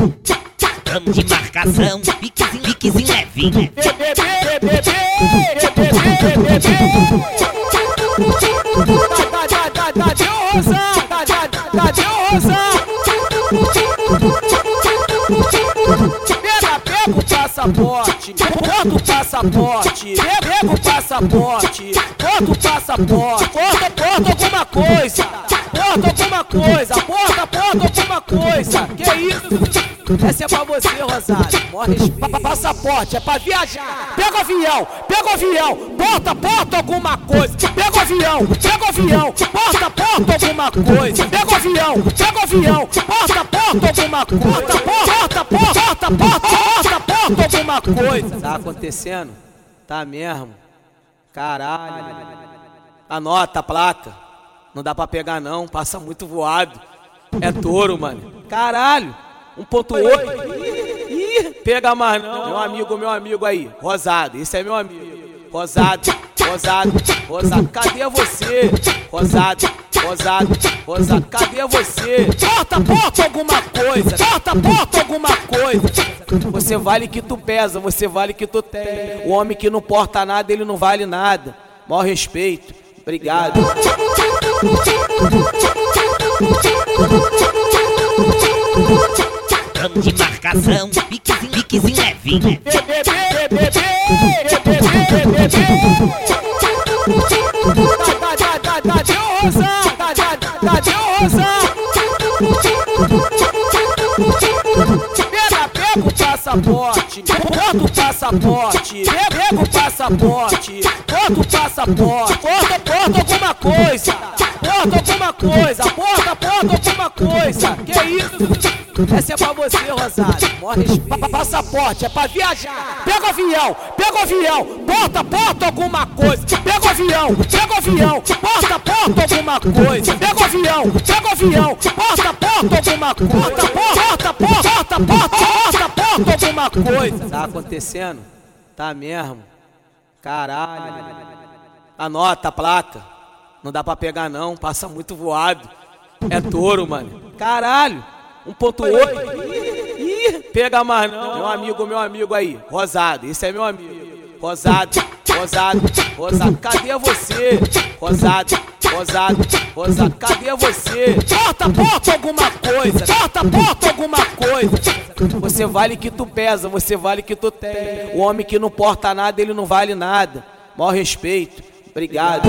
Tamo de marcação, piquezinho, piquezinho levinho. Pega, o passaporte, bota o passaporte, pega o passaporte, bota o passaporte, bota, bota alguma coisa, bota alguma coisa, bota, bota alguma coisa. Essa é pra você, Rosário. Morre passaporte, é pra viajar. Pega o avião, pega o avião, bota, bota alguma coisa. Pega o avião, pega o avião, bota, bota alguma coisa. Pega o avião, pega o avião, bota, bota alguma coisa. Bota, bota, bota, bota, bota, bota alguma coisa. Tá acontecendo? Tá mesmo? Caralho. Anota a placa. Não dá pra pegar não, passa muito voado. É touro, mano. Caralho. 1.8. Pega mais não. Meu amigo, meu amigo aí. Rosado, esse é meu amigo. Rosado, rosado, rosado. Cadê você? Rosado, rosado, rosado. Cadê você? Bota, bota alguma coisa. Bota, bota alguma coisa. Você vale que tu pesa, você vale que tu tem. O homem que não porta nada, ele não vale nada. Maior respeito. Obrigado. Tamo de marcação, piquezinho, piquezinho levinho. Passaporte, bota o passaporte, pega o passaporte, bota o passaporte, bota, bota alguma coisa, bota alguma coisa, bota, bota alguma coisa. Que isso? Essa é pra você, Rosário. Morre passaporte, é pra viajar. Pega o avião, pega o avião, bota, bota alguma coisa. Pega o avião, pega o avião, bota, bota alguma coisa. Pega o avião, pega o avião, bota, bota alguma coisa. Bota, bota, bota, bota, bota, bota alguma coisa. Tá acontecendo? Tá mesmo? Caralho. Anota a placa. Não dá pra pegar não, passa muito voado. É touro, mano. Caralho. 1.8. Pega mais não. Meu amigo, meu amigo aí. Rosado, esse é meu amigo. Rosado, rosado, rosado. Cadê você? Rosado, rosado, rosado. Cadê você? Bota, bota alguma coisa. Bota, bota alguma coisa. Você vale que tu pesa, você vale que tu tem. O homem que não porta nada, ele não vale nada. Maior respeito. Obrigado.